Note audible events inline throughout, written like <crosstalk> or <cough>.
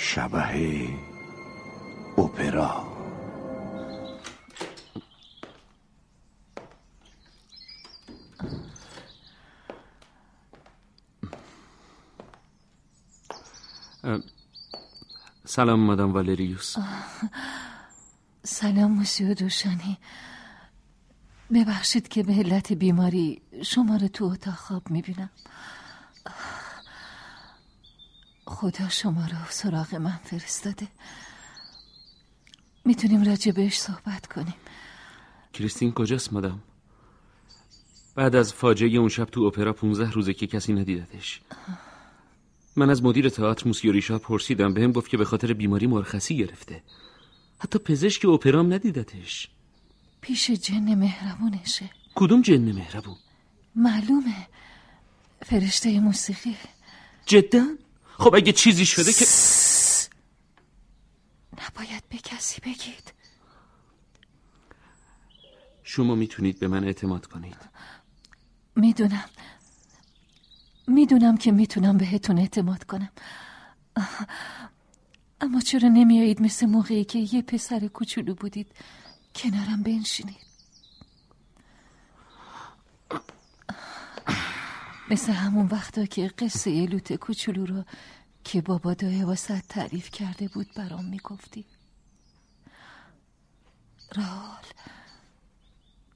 شبه اپرا. سلام مادام والریوس. سلام موسیو دوشانی. ببخشید که به علت بیماری شما رو تو اتاق خواب می‌بینم. خدا شما رو سراغ من فرستاده. می‌تونیم راجع بهش صحبت کنیم. کریستین کجاست مادام؟ بعد از فاجعه اون شب تو اپرا 15 روزه که کسی ندیدتش. من از مدیر تئاتر موسیو پرسیدم. بهم گفت که به خاطر بیماری مرخصی گرفته. حتی پزشک اپرام ندیدتش. پیش جن مهربونشه. کدوم جن مهربون؟ معلومه. فرشته موسیقی. جدا؟ خب اگه چیزی شده که نباید به کسی بگید. شما می‌تونید به من اعتماد کنید. می‌دونم. می‌دونم که می‌تونم بهتون اعتماد کنم. اما چرا نمیایید مثل موقعی که یه پسر کوچولو بودید کنارم بنشینید؟ مثل همون وقتا که قصه یه لوت کوچولو رو که بابا دایه واسه تعریف کرده بود برام می‌گفتی رال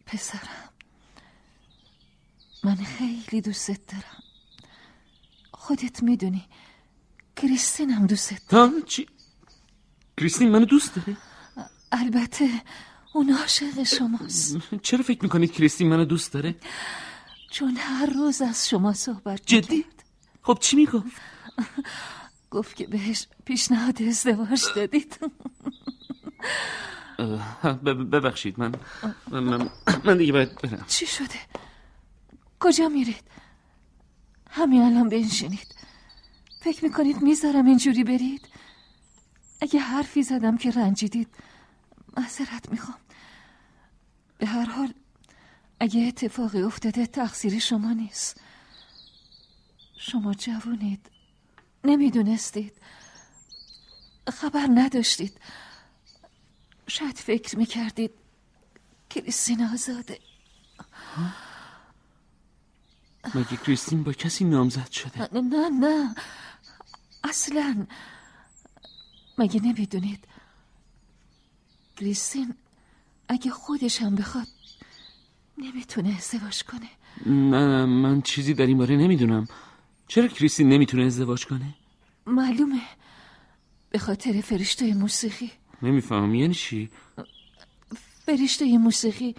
پسرم من خیلی دوست دارم خودت می‌دونی کریستین هم دوست دارم چی؟ کریستین منو دوست داره؟ البته اون عاشق شماست چرا فکر می‌کنید کریستین منو دوست داره؟ چون هر روز از شما صحبت جدی؟ خب چی می‌گفت؟ <laughs> گفت که بهش پیشنهاد ازدواج دادید ببخشید من من, من دیگه باید برم چی شده؟ کجا میرید؟ همین الان بنشینید فکر می‌کنید می‌ذارم اینجوری برید؟ اگه حرفی زدم که رنجیدید معذرت می‌خوام به هر حال اگه اتفاقی افتاده تقصیر شما نیست. شما جوونید. نمی‌دونستید. خبر نداشتید. شاید فکر می‌کردید کریستین آزاده. مگه کریستین با کسی نامزد شده؟ نه نه اصلا. مگه نمی‌دونید؟ کریستین اگه خودش هم بخواد نمی‌تونه ازدواج کنه نه من چیزی در این باره نمی‌دونم چرا کریستین نمی‌تونه ازدواج کنه؟ معلومه به خاطر فرشته موسیقی نمیفهم یعنی چی؟ فرشته موسیقی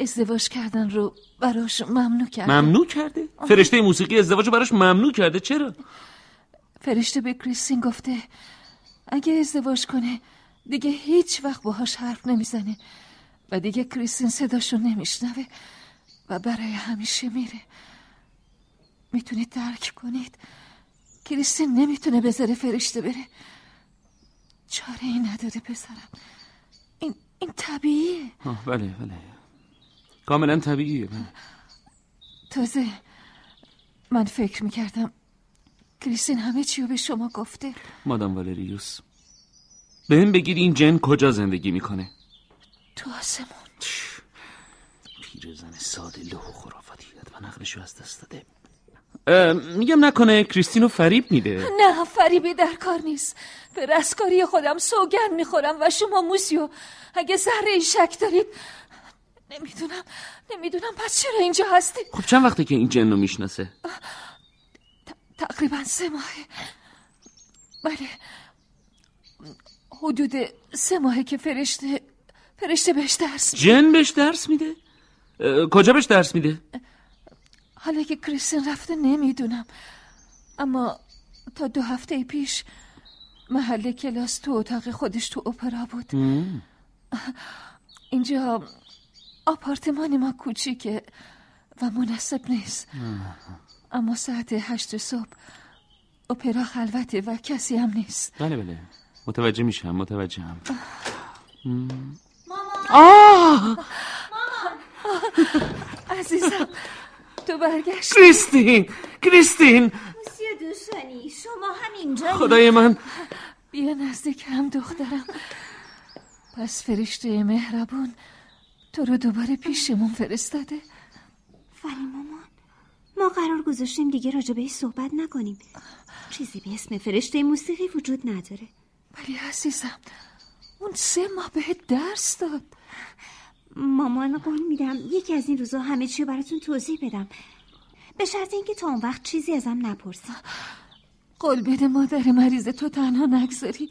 ازدواج کردن رو براش ممنوع کرده ممنوع کرده؟ فرشته موسیقی ازدواج براش ممنوع کرده چرا؟ فرشته به کریستین گفته اگه ازدواج کنه دیگه هیچ وقت باهاش حرف نمی‌زنه و دیگه کریستین صداشو نمیشنوه و برای همیشه میره. می‌تونید درک کنید. کریستین نمی‌تونه بذاره فرشته بره. چاره ای نداره پسرم. این, این طبیعیه. بله بله. کاملا طبیعیه بله. تازه من فکر می‌کردم کریستین همه چی رو به شما گفته. مادام والریوس به هم بگید این جن کجا زندگی می‌کنه؟ تو آسمون. پیرزن ساده لح و خرافاتی و نقلشو از دست داده. میگم نکنه کریستینو فریب میده. نه فریبی در کار نیست. به رستگاری خودم سوگن می‌خورم و شما موسیو اگه ذره شک دارید. نمی‌دونم نمی‌دونم پس چرا اینجا هستی. خب چند وقته که این جن رو می‌شناسه؟ تقریبا سه ماهه. بله. حدود سه ماهه که فرشته فرشته بهش درس میده. جن بهش درس میده؟ کجا بهش درس میده؟ حالا که کریستین رفته نمی‌دونم. اما تا دو هفته پیش محل کلاس تو اتاق خودش تو اپرا بود. اینجا آپارتمان ما کوچیکه و مناسب نیست. اما ساعت هشت صبح اپرا خلوته و کسی هم نیست. بله بله. متوجه میشم متوجه هم مامان آه. عزیزم تو برگشت. کریستین کریستین. موسیو دوشانی شما همینجا خدای من. بیا نزدیک هم دخترم. پس فرشته مهربون تو رو دوباره پیشمون فرستاده. ولی مامان ما قرار گذاشتیم دیگه راجبه صحبت نکنیم. چیزی به اسم فرشته موسیقی وجود نداره. ولی عزیزم اون سه ماه بهت درس داد. مامان قول میدم یکی از این روزا همه چی براتون توضیح بدم. به شرط اینکه تا اون وقت چیزی ازم نپرسی. قول بده مادر مریض تو تنها نگذاری.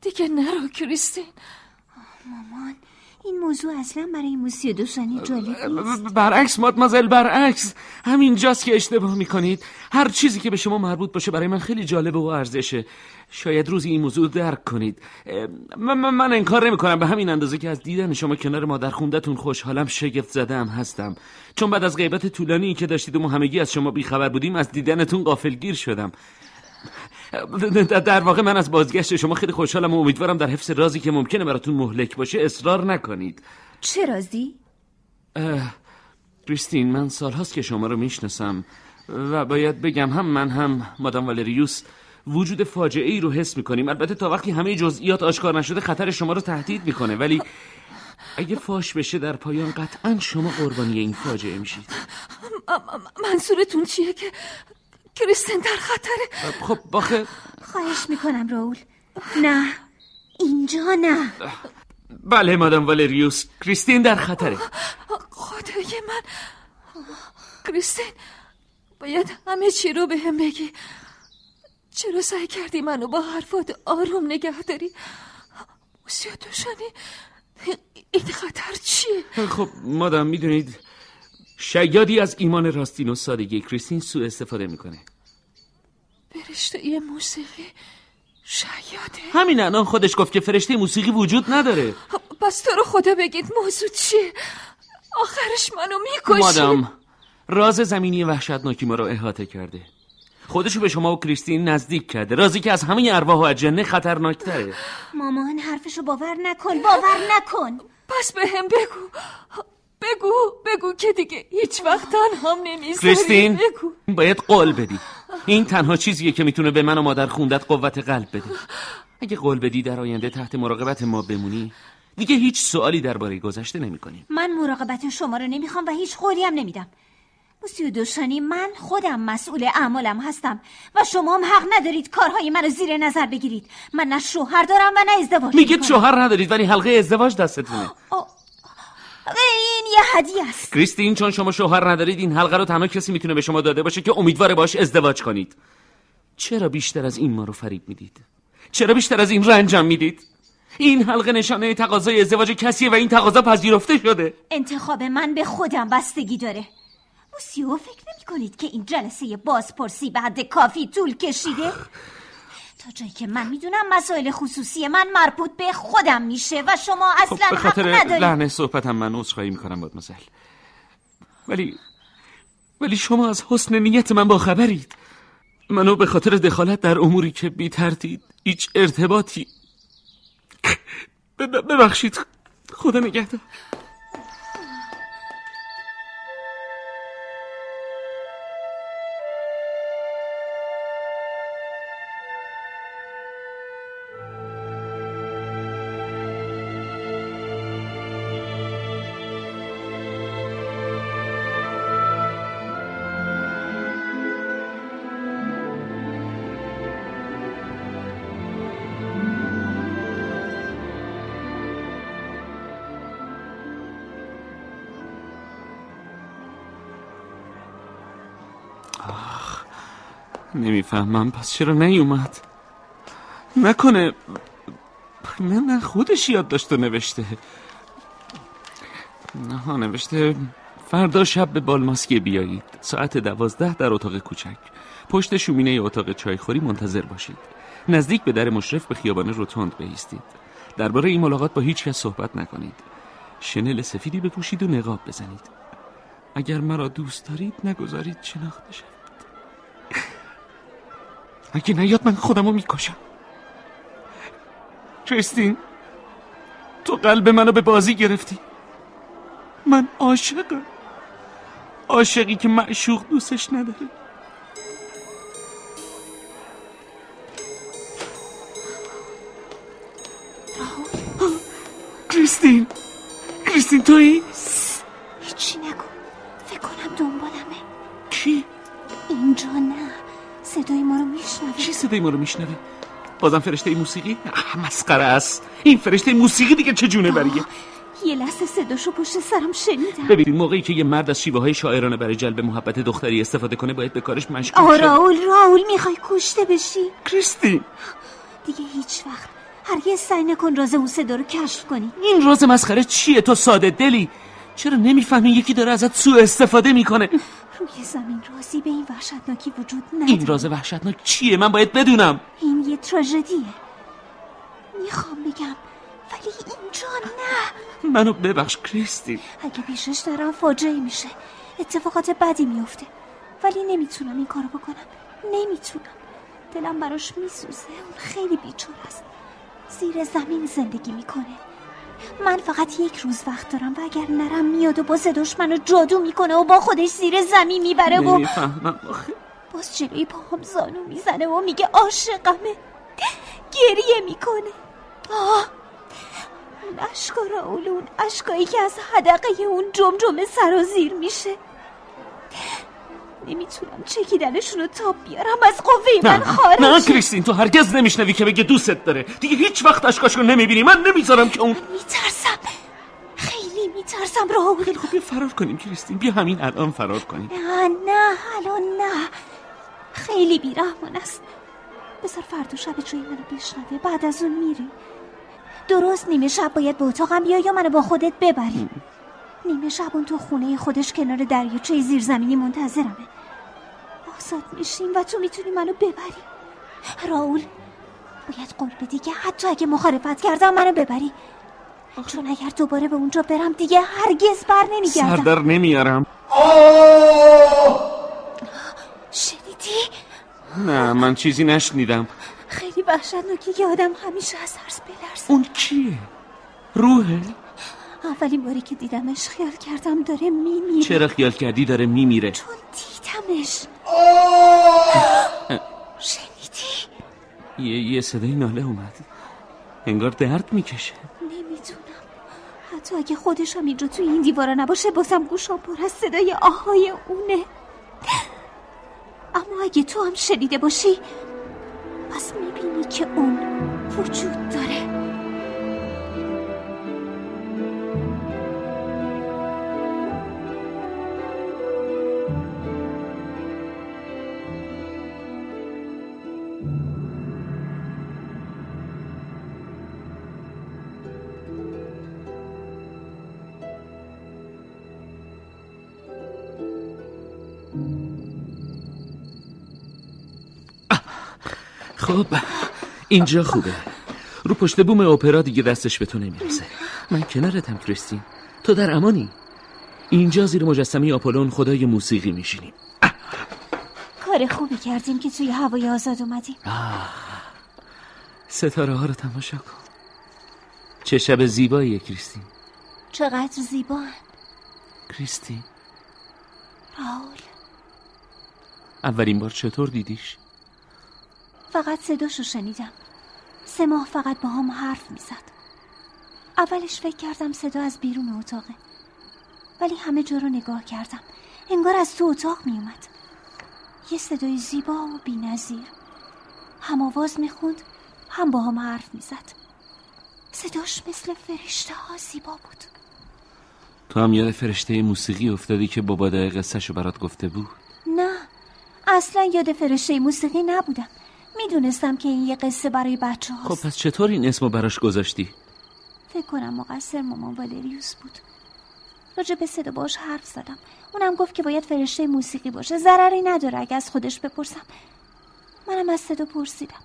دیگه نرو کریستین. مامان. این موضوع اصلا برای موسی دوستانی جالب نیست. برعکس مادمازل برعکس. همینجاست که اشتباه می‌کنید. هر چیزی که به شما مربوط باشه برای من خیلی جالبه و ارزشه. شاید روزی این موضوع درک کنید. من, من, من انکار نمی کنم به همین اندازه که از دیدن شما کنار مادر خوندتون خوشحالم شگفت زده هم هستم. چون بعد از غیبت طولانی که داشتید و ما همگی از شما بیخبر بودیم از دیدنتون غافلگیر شدم. در واقع من از بازگشت شما خیلی خوشحالم و امیدوارم در حفظ رازی که ممکنه براتون مهلک باشه اصرار نکنید. چه رازی؟ کریستین من سالهاست که شما رو می‌شناسم و باید بگم هم من هم مادام والریوس وجود فاجعه ای رو حس می‌کنیم. البته تا وقتی همه جزئیات آشکار نشده خطر شما رو تهدید می‌کنه. ولی اگه فاش بشه در پایان قطعا شما قربانی این فاجعه میشید. منظورتون چیه که کریستین در خطره خب باخه. خواهش می‌کنم راول. نه اینجا نه. بله مادام والریوس. کریستین در خطره. خدای من. کریستین باید همه چی رو به هم بگی. چرا سعی کردی منو با حرفات آروم نگه داری؟ موسیا دوشانی این خطر چیه؟ خب مادام می‌دونید شیادی از ایمان راستین و سادگی کریستین سوء استفاده می‌کنه. فرشته یه موسیقی شیاده. همین الان خودش گفت که فرشته موسیقی وجود نداره. پس تو رو خدا بگید موضوع چیه؟ آخرش منو می‌کشی. مادام راز زمینی وحشتناکی ما رو احاطه کرده. خودشو به شما و کریستین نزدیک کرده. رازی که از همه ارواح و اجنه خطرناکتره. مامان حرفشو باور نکن باور نکن. پس به هم بگو. بگو بگو که دیگه هیچ وقت تنهام نمی‌ذاری. کریستین بگو. باید قول بدی. این تنها چیزیه که می‌تونه به من و مادر خوندت قوت قلب بده. اگه قول بدی در آینده تحت مراقبت ما بمونی دیگه هیچ سوالی درباره گذشته نمی‌کنیم. من مراقبت شما رو نمی‌خوام و هیچ قولی هم نمیدم. موسیو دوشانی من خودم مسئول اعمالم هستم و شما هم حق ندارید کارهای منو زیر نظر بگیرید. من نه شوهر دارم و نه ازدواج میگید. شوهر ندارید ولی حلقه ازدواج دستتونه. این یه هدیه است. کریستین چون شما شوهر ندارید این حلقه رو تنها کسی می‌تونه به شما داده باشه که امیدواره باش ازدواج کنید. چرا بیشتر از این ما رو فریب می‌دید؟ چرا بیشتر از این رنجم می‌دید؟ این حلقه نشانه تقاضای ازدواج کسیه و این تقاضا پذیرفته شده. انتخاب من به خودم بستگی داره. موسیو فکر نمی کنید که این جلسه بازپرسی به حد کافی طول کشیده؟ <laughs> تا جایی که من می‌دونم مسائل خصوصی من مربوط به خودم میشه و شما خب اصلا به حق خاطر لحن صحبتم من عذرخواهی می‌کنم مادمزل ولی ولی شما از حسن نیت من با خبرید. منو به خاطر دخالت در اموری که بی ترتیب هیچ ارتباطی ببخشید خدا نگهدار. نمی‌فهمم. پس چرا نیومد؟ نکنه. نه نه خودش یاد داشت و نوشته. نه نوشته فردا شب به بالماسکی بیایید. ساعت دوازده در اتاق کوچک. پشت شومینه اتاق چایخوری منتظر باشید. نزدیک به در مشرف به خیابان روتوند بایستید. درباره این ملاقات با هیچ کس صحبت نکنید. شنل سفیدی بپوشید و نقاب بزنید. اگر مرا دوست دارید نگذارید شناخته اگه نیاد من خودمو می‌کشم؟ کریستین تو قلب منو به بازی گرفتی. من عاشقم. عاشقی که معشوق دوستش نداره. کریستین کریستین تویی؟ هیچی نگو. فکر کنم دنبالمه. کی؟ اینجا صدای ما رو میشنوه کی صدای ما رو میشنوه؟ بازم فرشته موسیقی؟ مسخره است. این فرشته موسیقی دیگه چه جونه بریه؟ یه لحظه صداشو پشت سرم شنیدم. ببینید موقعی که یه مرد از شیوه های شاعرانه برای جلب محبت دختری استفاده کنه باید به کارش مشکوک آه راول راول می‌خوای کشته بشی؟ کریستین! دیگه هیچ وقت. هرگز سعی نکن راز اون صدا رو کشف کنی. این راز مسخره چیه تو ساده دلی؟ چرا نمی‌فهمی یکی داره ازت سوء استفاده می‌کنه؟ روی زمین رازی به این وحشتناکی وجود نداره. این راز وحشتناک چیه؟ من باید بدونم. این یه تراژدیه. می‌خوام بگم ولی اینجا نه. منو ببخش کریستین اگه پیشش دارم فاجعه میشه. اتفاقات بدی میفته. ولی نمی‌تونم این کارو بکنم. نمی‌تونم. دلم براش میسوزه. اون خیلی بیچاره است. زیر زمین زندگی می‌کنه. من فقط یک روز وقت دارم و اگر نرم میاد و با صداش منو جادو می‌کنه و با خودش زیر زمین می‌بره و نمی‌فهمم. آخه باز جلوی پاهم زانو می‌زنه و میگه عاشقمه. گریه می‌کنه. آه. اون اشکا راول اون اشکایی که از حدقه اون جمجمه سرازیر میشه. نمی‌تونم. چکیدنشون رو تاب بیارم از قوه من نه خارج نه کریستین تو هرگز نمیشنوی که بگه دوستت داره. دیگه هیچ وقت اشکاشو نمی‌بینی. من نمی‌ذارم که اون میترسم. خیلی میترسم راول خیلی خوب بیا فرار کنیم کریستین. بیا همین الان فرار کنیم. نه نه الان نه. خیلی بیرحمان است. بذار فردا شب جوی منو بشنوه بعد از اون میری. درست نیمه شب باید به اتاقم بیا یا منو با خودت ببری. نیمه شب اون تو خونه خودش کنار دریاچه زیرزمینی منتظرمه. آزاد میشیم و تو می‌تونی منو ببری. راول باید قول بدی که حتی اگه مخالفت کردم منو ببری. چون اگر دوباره به اونجا برم دیگه هرگز بر نمیگردم. سردر نمیارم شنیدی؟ نه من چیزی نشنیدم. خیلی وحشتناکه که آدم همیشه از ترس بلرزه اون کیه؟ روحه؟ اولین باری که دیدمش خیال کردم داره میمیره. چرا خیال کردی داره میمیره؟ چون دیدمش. شنیدی؟ یه, یه صدای ناله اومد. انگار درد می‌کشه. نمی‌دونم حتی اگه خودشم اینجا توی این دیوارا نباشه بازم گوشم پر از صدای آهای اونه. اما اگه تو هم شنیده باشی پس می‌بینی که اون وجود داره. خب اینجا خوبه. رو پشت بوم اپرا دیگه دستش به تو نمی‌رسه. من کنارتم کریستین تو در امانی. اینجا زیر مجسمه آپولون خدای موسیقی میشینیم. کار خوبی کردیم که توی هوای آزاد اومدیم. ستاره ها رو تماشا کن. چه شب زیباییه کریستین چقدر زیبا کریستین راول. اولین بار چطور دیدیش؟ فقط صداشو شنیدم. سه ماه فقط با هم حرف می‌زد. اولش فکر کردم صدا از بیرون اتاقه. ولی همه جا رو نگاه کردم. انگار از تو اتاق میومد یه صدای زیبا و بینظیر. هم آواز می‌خوند هم با هم حرف می‌زد. صداش مثل فرشته ها زیبا بود. تو هم یاد فرشته موسیقی افتادی که بابا دقیقه قصهشو برات گفته بود؟ نه اصلا یاد فرشته موسیقی نبودم. می‌دونستم که این یه قصه برای بچه خب هاست پس چطور این اسمو براش گذاشتی؟ فکر کنم مقصر مامان والریوس بود. راجع به صدا باش حرف زدم. اونم گفت که باید فرشته موسیقی باشه. ضرری نداره اگه از خودش بپرسم. منم از صدا پرسیدم.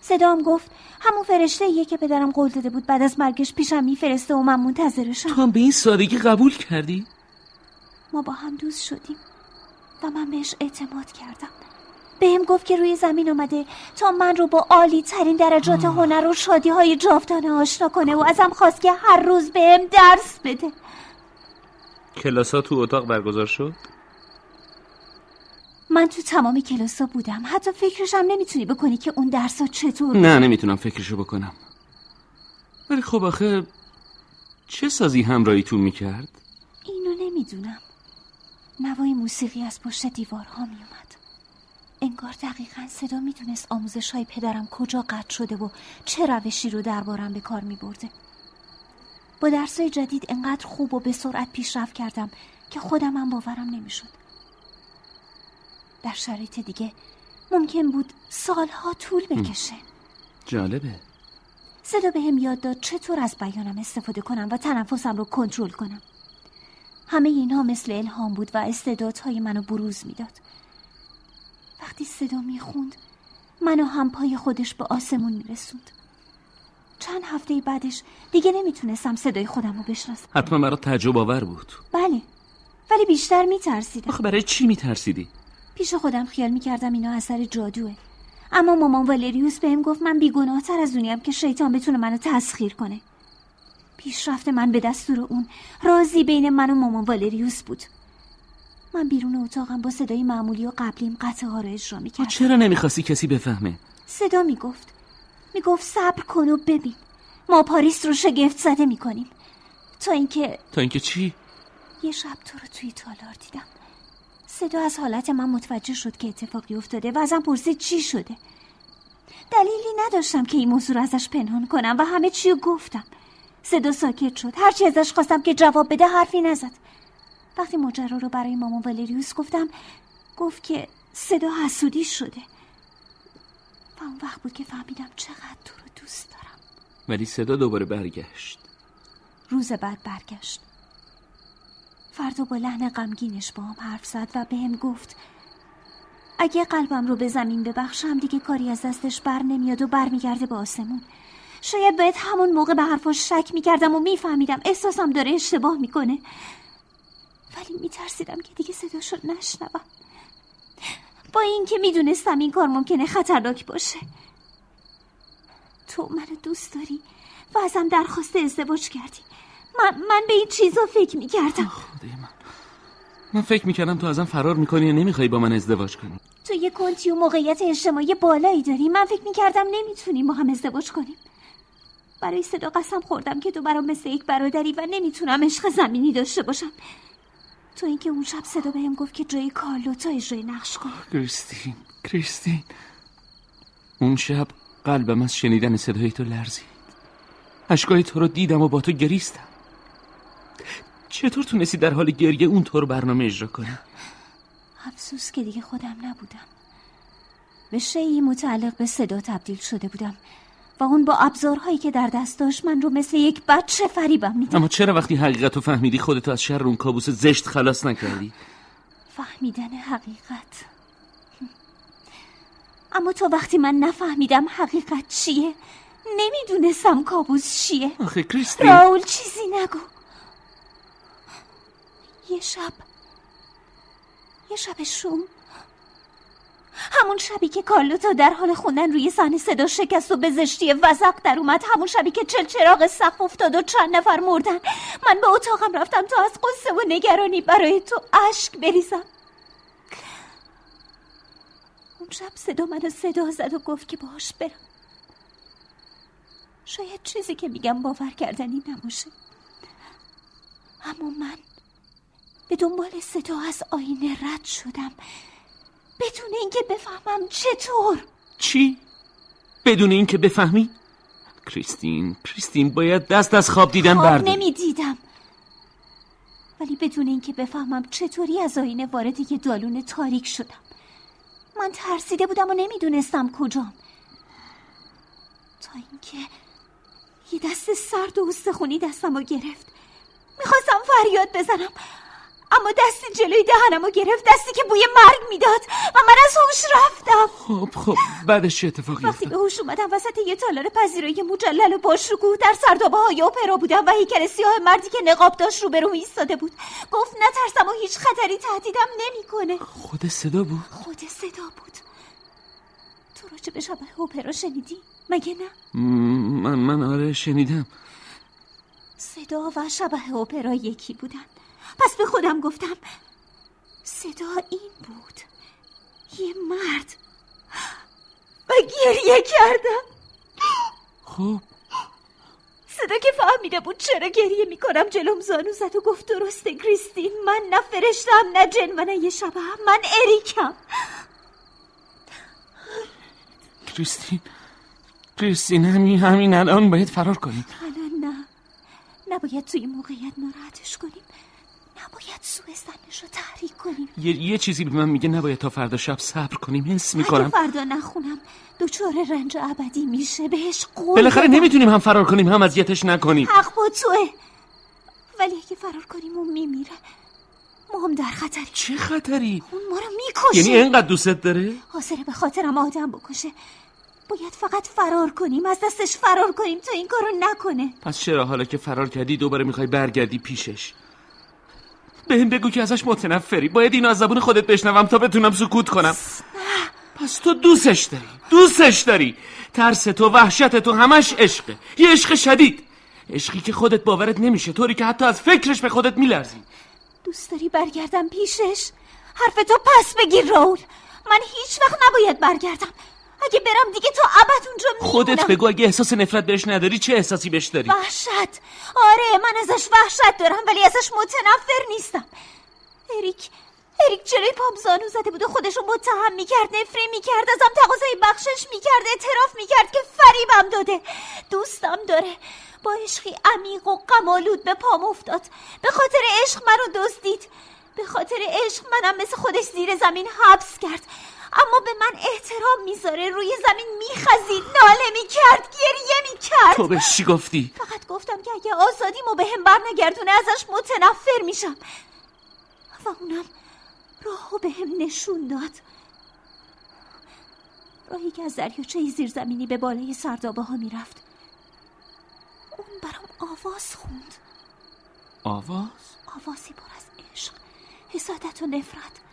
صدام گفت همون فرشته ایه که پدرم قول داده بود بعد از مرگش پیشم میفرسته و من منتظرشم. تو هم به این سادگی قبول کردی؟ ما با هم دوست شدیم. و من بهش اعتماد کردم. بهم گفت که روی زمین آمده تا من رو با عالی ترین درجات هنر و شادی های جاودانه آشنا کنه و ازم خواست که هر روز بهم درس بده. کلاسا تو اتاق برگزار شد؟ من تو تمام کلاسا بودم. حتی فکرشم نمی‌تونی بکنی که اون درس ها چطور نه نمی‌تونم فکرشو بکنم. ولی خب آخه چه سازی همراهیتون می‌کرد؟ اینو نمی‌دونم. نوای موسیقی از پشت دیوارها میومد انگار دقیقا صدا می‌دونست آموزش های پدرم کجا قطع شده و چه روشی رو دربارم به کار میبرده. با درسای جدید انقدر خوب و به سرعت پیشرفت کردم که خودم هم باورم نمی‌شد. در شرایط دیگه ممکن بود سالها طول بکشه. جالبه. صدا به هم یاد داد چطور از بیانم استفاده کنم و تنفسم رو کنترل کنم. همه اینها مثل الهام بود و استعدادهای منو بروز می‌داد. وقتی صدا می‌خوند منو هم پای خودش به آسمون میرسوند. چند هفته بعدش دیگه نمی‌تونستم صدای خودم رو بشناسم. حتما برات تعجب آور بود. بله ولی بیشتر میترسیدم. آخه برای چی میترسیدی؟ پیش خودم خیال می‌کردم اینا اثر جادوه. اما مامان والریوس بهم گفت من بیگناهتر از اونیم که شیطان بتونه منو تسخیر کنه. پیشرفت من به دستور اون رازی بین من و مامان والریوس بود. من بیرون اتاقم با صدای معمولی و قبلیم قطعه ها رو اجرا می‌کردم. چرا نمی‌خواستی کسی بفهمه؟ صدا می‌گفت. می‌گفت صبر کن و ببین. ما پاریس رو شگفت زده می‌کنیم. تا اینکه تا اینکه چی؟ یه شب تو رو توی تالار دیدم. صدا از حالت من متوجه شد که اتفاقی افتاده و ازم پرسید چی شده. دلیلی نداشتم که این موضوع رو ازش پنهان کنم و همه چی رو گفتم. صدا ساکت شد. هرچی ازش خواستم که جواب بده حرفی نزد. وقتی ماجرا رو برای مامان والریوس گفتم گفت که صدا حسودی شده. و اون وقت بود که فهمیدم چقدر تو رو دوست دارم. ولی صدا دوباره برگشت. روز بعد برگشت. فردا با لحن غمگینش با هم حرف زد و بهم گفت اگه قلبم رو به زمین ببخشم دیگه کاری از دستش بر نمیاد و برمیگرده به آسمون. شاید باید همون موقع به حرفاش شک می‌کردم و میفهمیدم احساسم داره اشتباه می‌کنه. ولی میترسیدم که دیگه صداش رو نشنوم. با اینکه می‌دونستم این کار ممکنه خطرناک باشه. تو منو دوست داری و ازم درخواست ازدواج کردی. من, من به این چیزا فکر می‌کردم. خدای من. من فکر می‌کردم تو ازم فرار می‌کنی یا نمی‌خوای با من ازدواج کنی. تو یه کنتی و موقعیت اجتماعی بالایی داری. من فکر می‌کردم نمی‌تونیم با هم ازدواج کنیم. برای صدا قسم خوردم که تو برام مثل یک برادری و نمی‌تونم عشق زمینی داشته باشم. تو اینکه اون شب صدا بهم گفت که جای کارلوتا اجرای نقش کن. کریستین کریستین. اون شب قلبم از شنیدن صدای تو لرزید. اشکای تو رو دیدم و با تو گریستم. چطور تونستی در حال گریه اون طور برنامه اجرا کنی؟ افسوس که دیگه خودم نبودم. به شیعی متعلق به صدا تبدیل شده بودم. و اون با ابزارهایی که در دست داشت من رو مثل یک بچه فریبم میدم اما چرا وقتی حقیقت رو فهمیدی خودتو از شر اون کابوس زشت خلاص نکردی؟ فهمیدن حقیقت. اما تا وقتی من نفهمیدم حقیقت چیه نمی‌دونستم کابوس چیه. آخه کریستین راول چیزی نگو. یه شب یه شب شوم همون شبی که کارلوتا در حال خوندن روی صحنه صدا شکست و به زشتی وزق در اومد همون شبی که چل چراغ سقف افتاد و چند نفر مردن. من به اتاقم رفتم تا از قصه و نگرانی برای تو اشک بریزم. اون شب صدا منو صدا زد و گفت که باهاش برم. شاید چیزی که میگم باور کردنی نباشه. اما من به دنبال صدا از آینه رد شدم. بدون اینکه بفهمم چطور. چی؟ بدون اینکه بفهمی؟ کریستین کریستین باید دست از خواب دیدن خواب برداری. نمی‌دیدم. ولی بدون اینکه بفهمم چطوری از آینه وارد یه دالون تاریک شدم. من ترسیده بودم و نمی‌دونستم کجام. تا اینکه یه دست سرد و استخونی دستم رو گرفت. می‌خواستم فریاد بزنم. اما دستی جلوی دهنم رو گرفت دستی که بوی مرگ می‌داد و من از هوش رفتم. خب خب بعدش چه اتفاقی وقتی افتاد؟ به هوش اومدم وسط یه تالار پذیرایی مجلل و باشکوه در سردابه های اپرا بودم و هیکل سیاه مردی که نقاب داشت روبروم ایستاده بود. گفت نترسم و هیچ خطری تهدیدم نمی‌کنه. خود صدا بود؟ خود صدا بود. تو راجع به شبه اپرا شنیدی؟ مگه نه؟ من من آره شنیدم. صدا و شبه اپرا یکی بودن. پس به خودم گفتم. صدا این بود. یه مرد. و گریه کردم. خب. صدا که فهمیده بود چرا گریه می‌کنم جلوم زانو زد و گفت درسته کریستین من نه فرشتم نه جن و نه یه شبه من اریکم. کریستین کریستین همین همین الان باید فرار کنیم الان نه. نباید توی موقعیت ناراحتش کنیم. نباید سوء رو تحریک کنیم. یه, یه چیزی به من میگه نباید تا فردا شب صبر کنیم. حس می‌کنم. اگه فردا نخونم. دچار رنج ابدی میشه. بهش قول بالاخره نمی‌تونیم هم فرار کنیم هم اذیتش نکنیم. حق با توه. ولی اگه فرار کنیم اون میمیره. ما هم در خطری چه خطری؟ اون ما رو می‌کشه. یعنی اینقدر دوست داره؟ حاضره به خاطرم آدم بکشه. باید فقط فرار کنیم. از دستش فرار کنیم تا این کارو نکنه. پس چرا حالا که فرار کردی دوباره می‌خوای برگردی پیشش؟ بهم بگو که ازش متنفری. باید اینو از زبون خودت بشنوم تا بتونم سکوت کنم. پس تو دوستش داری. دوستش داری. ترس تو وحشت تو همش عشقه. یه عشق شدید. عشقی که خودت باورت نمیشه. طوری که حتی از فکرش به خودت میلرزی. دوست داری برگردم پیشش؟ حرف تو پس بگیر رول من هیچ وقت نباید برگردم. اگه برم دیگه تا ابد اونجا میمونم. خودت بگو اگه احساس نفرت بهش نداری چه احساسی بهش داری؟ وحشت. آره من ازش وحشت دارم ولی ازش متنفر نیستم. اریک اریک جلوی پام زانو زده بود و خودشو متهم می‌کرد نفری می‌کرد ازم تقاضای بخشش می‌کرد اعتراف می‌کرد که فریبم داده. دوستم داره با عشقی عمیق و قمالود به پام افتاد. به خاطر عشق منو دزدید. به خاطر عشق منم مثل خودش زیر زمین حبس کرد. اما به من احترام می‌ذاره روی زمین میخزید. ناله می‌کرد گریه می‌کرد. تو بهش چی گفتی؟ فقط گفتم که اگه آزادیمو به هم برنگردونه ازش متنفر میشم. و اونم راهو به هم نشون داد. راهی که از دریاچه زیرزمینی به بالای سردابه ها می‌رفت. اون برام آواز خوند. آواز؟ آوازی پر از عشق حسادت و نفرت.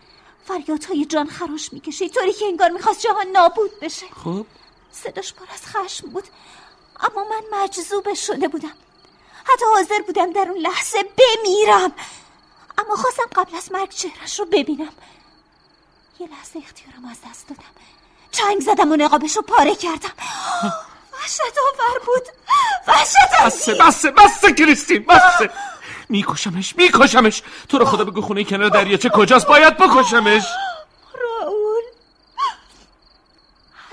فریادهای جان خراش می‌کشید طوری که انگار می‌خواست جهان نابود بشه. خب؟ صداش پر از خشم بود. اما من مجذوبش شده بودم. حتی حاضر بودم در اون لحظه بمیرم. اما خواستم قبل از مرگ چهرش رو ببینم. یه لحظه اختیارم از دست دادم. چنگ زدم و نقابش رو پاره کردم. <gasps> وحشت آور بود. وحشت بسه بسه بسه کریستین بسه. <gasps> <laughs> میکشمش میکشمش! تو رو خدا بگو خونه کنار دریاچه کجاست باید بکشمش! راول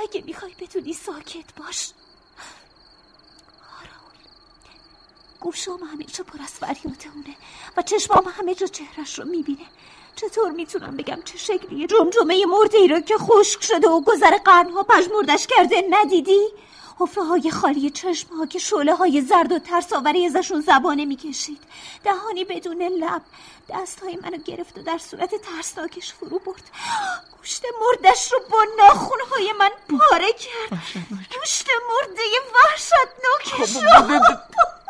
اگه می‌خوای بتونی ساکت باش. راول گوشام همیشه پر از فریاد اونه و چشمام همه جا چهرش رو می‌بینه. چطور می‌تونم بگم چه شکلیه جمجمه مرده ای رو که خشک شده و گذر قرنها پژمردش کرده ندیدی؟ حفره های خالی چشم ها که شعله های زرد و ترساوری ازشون زبانه می‌کشید. دهانی بدون لب. دست های منو گرفت و در صورت ترسناکش فرو برد. گوشت مردش رو با ناخون های من پاره کرد. گوشت مرده وحشتناکش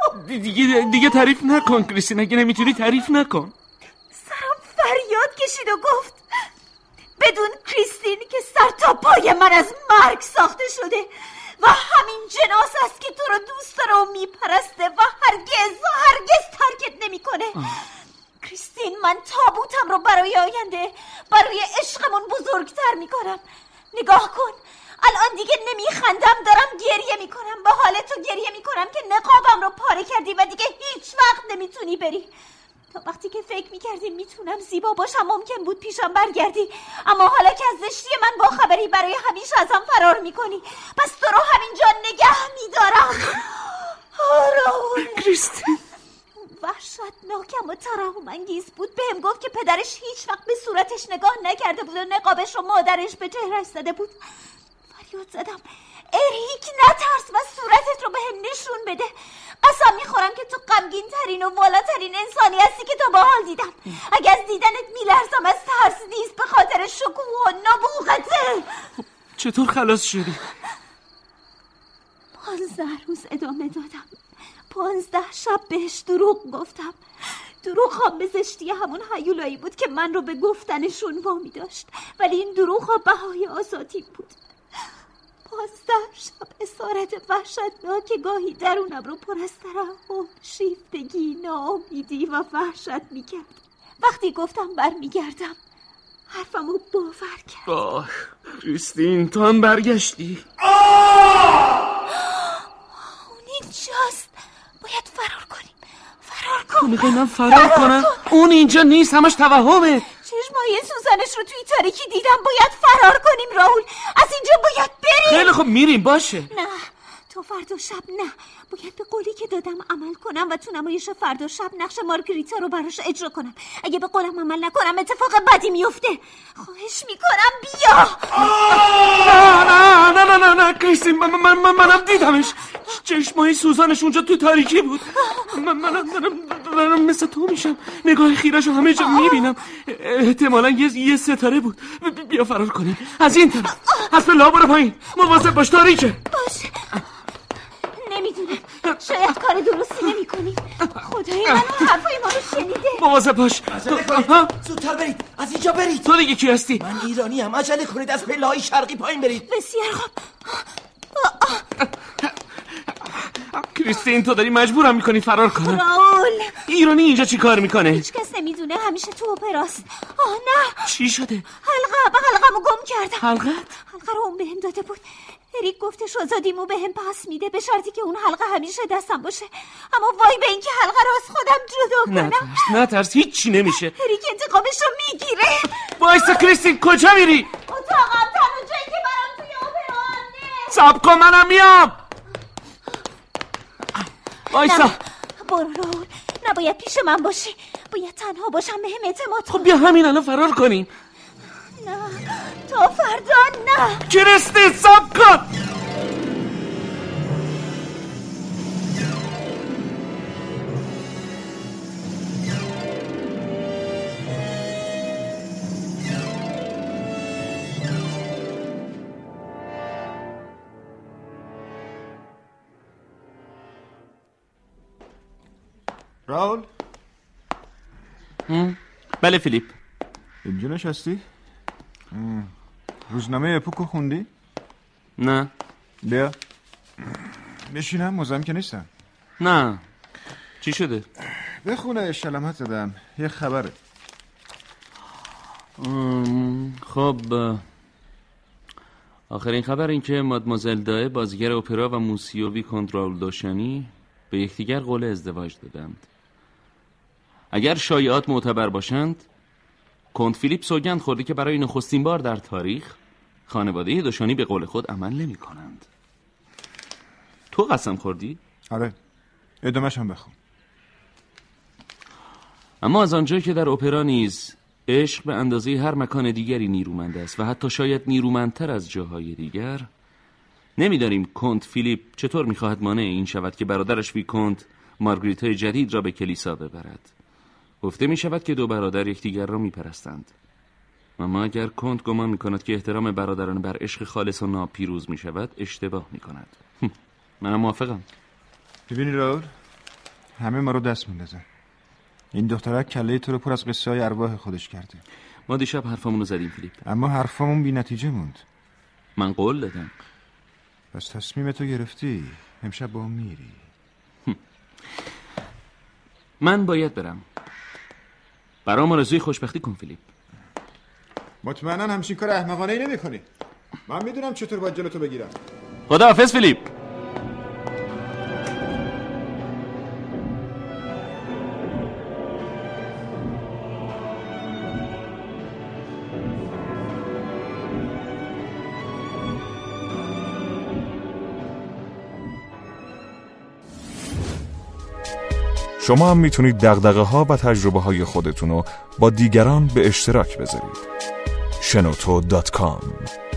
خب، دیگه, دیگه تعریف نکن کریستین اگه نمی‌تونی تعریف نکن. سرم فریاد کشید و گفت بدون کریستین که سر تا پای من از مرگ ساخته شده. و همین جناس است که تو رو دوست داره و میپرسته و هرگز و هرگز ترکت نمی‌کنه. کریستین من تابوتم رو برای آینده برای عشقمون بزرگتر می‌کنم. نگاه کن. الان دیگه نمیخندم دارم گریه می‌کنم به حال تو گریه می‌کنم که نقابم رو پاره کردی و دیگه هیچ وقت نمی‌تونی بری. تا وقتی که فکر می‌کردی می‌تونم زیبا باشم ممکن بود پیشم برگردی. اما حالا که از زشتی من با خبری برای همیشه ازم فرار می‌کنی پس تو رو همینجا نگه میدارم. آره کریستین. وحشتناکم و ترحم انگیز بود. بهم گفت که پدرش هیچ وقت به صورتش نگاه نکرده بود و نقابش رو مادرش به چهرش زده بود. فریاد زدم. اریک نترس و صورتت رو به هم نشون بده. قسم می‌خورم که تو غمگین ترین و والاترین انسانی هستی که تا به حال دیدم. اگه از دیدنت میلرزم از ترس نیست به خاطر شکوه و نبوغته. چطور خلاص شدی؟ پانزده روز ادامه دادم. پانزده شب بهش دروغ گفتم. دروغ ها به زشتی همون حیولایی بود که من رو به گفتنشون وامی داشت. ولی این دروغ ها بهای آزادی بود. پازده شب اسارت وحشتناک گاهی درونم رو پر از ترحم شیفتگی ناامیدی و وحشت می‌کرد. وقتی گفتم برمیگردم حرفمو باور کرد. آه کریستین تو هم برگشتی؟ اون اینجاست. می‌خوای من فرار کنم؟ اون اینجا نیست همش توهمه. چشمای سوزانش رو توی تاریکی دیدم باید فرار کنیم راول از اینجا باید بریم. خیلی خب میریم باشه. نه. تو فردا شب نه. باید به قولی که دادم عمل کنم و تو نمایش فردا شب نقش مارگریتا رو براش اجرا کنم. اگه به قولم عمل نکنم اتفاق بدی میفته. خواهش می‌کنم بیا. نه نه نه نه نه کریستین من من من منم دیدمش. چشمای سوزانش اونجا تو تاریکی بود. من منم منم مثل تو میشم. نگاه خیرش رو همه جا می‌بینم. احتمالا یه یه ستاره بود. بیا فرار کنیم. از این طرف. از به پایین. مواظب باش تاریکه. باش. نمی‌دونم شاید کار درستی نمی کنیم خدای من اون حرفای ما رو شنیده. مواظب باش. عجله کنید. زودتر برید. از اینجا برید. تو دیگه کی هستی؟ من ایرانی هم عجله کنید. از پله های شرقی پایین برید. بسیار خوب. کریستین تو داری مجبورم می‌کنی فرار کنم. راول. ایرانی اینجا چی کار می‌کنه؟ هیچ کس نمی‌دونه همیشه تو اپراست. آه نه. چی شده؟ حلقه حلقمو گم کردم. حلقت حلقه رو اون بهم داده بود. اریک گفتش آزادیمو بهم پس میده به شرطی که اون حلقه همیشه دستم باشه. اما وای به اینکه حلقه رو از خودم جدا نه کنم. ترس نه ترس هیچی نمیشه. اریک انتقامش رو می‌گیره. وایسا کریستین کجا میری؟ اتاقم تنها جایی که برام توی اپرانه سب کن منم میام. وایسا. نه برو نباید پیش من باشی. باید تنها باشم بهم اعتماد کن خب بیا همین الان فرار کنیم. نه. تا فردا نه. کریستین سب کن! راول؟ بله فیلیپ. اینجا نشستی؟ ام. روزنامه اپوکو خوندی؟ نه. بیا. بشینم مزاحم که نیستم نه. چی شده؟ بخونه شلمت زدم یه خبره. خب آخرین خبر این که مادمازل دای بازیگر اپرا و موسیوی کنترل داشانی به یکدیگر قول ازدواج دادند. اگر شایعات معتبر باشند کنت فیلیپ سوگند خورده که برای نخستین بار در تاریخ خانواده داشانی به قول خود عمل نمی کنند تو قسم خوردی؟ آره. ادامهش هم بخون. اما از آنجایی که در اپرا نیز عشق به اندازه هر مکان دیگری نیرومند است و حتی شاید نیرومندتر از جاهای دیگر نمی‌دانیم کنت فیلیپ چطور می‌خواهد مانع این شود که برادرش ویکونت مارگریتای جدید را به کلیسا ببرد. گفته می شود که دو برادر یکدیگر را میپرستند. اما اگر کنت گمان می کند که احترام برادران بر عشق خالص و ناپیروز می شود اشتباه می کند منم موافقم. ببینی راول همه ما رو دست میندازن این دخترک کله تو رو پر از قصه های ارواح خودش کرده. ما دیشب حرفمون رو زدیم فیلیپ. اما حرفامون بی نتیجه موند. من قول دادم. پس تصمیم تو گرفتی امشب با هم میری. من باید برم. برام آرزوی خوشبختی کن فیلیپ. مطمئنا همچین کار احمقانه ای نمی کنی من می‌دونم چطور باید جلوتو بگیرم. خداحافظ فیلیپ. شما هم می‌تونید دغدغه ها و تجربه های خودتون رو با دیگران به اشتراک بذارید. شنوتو.com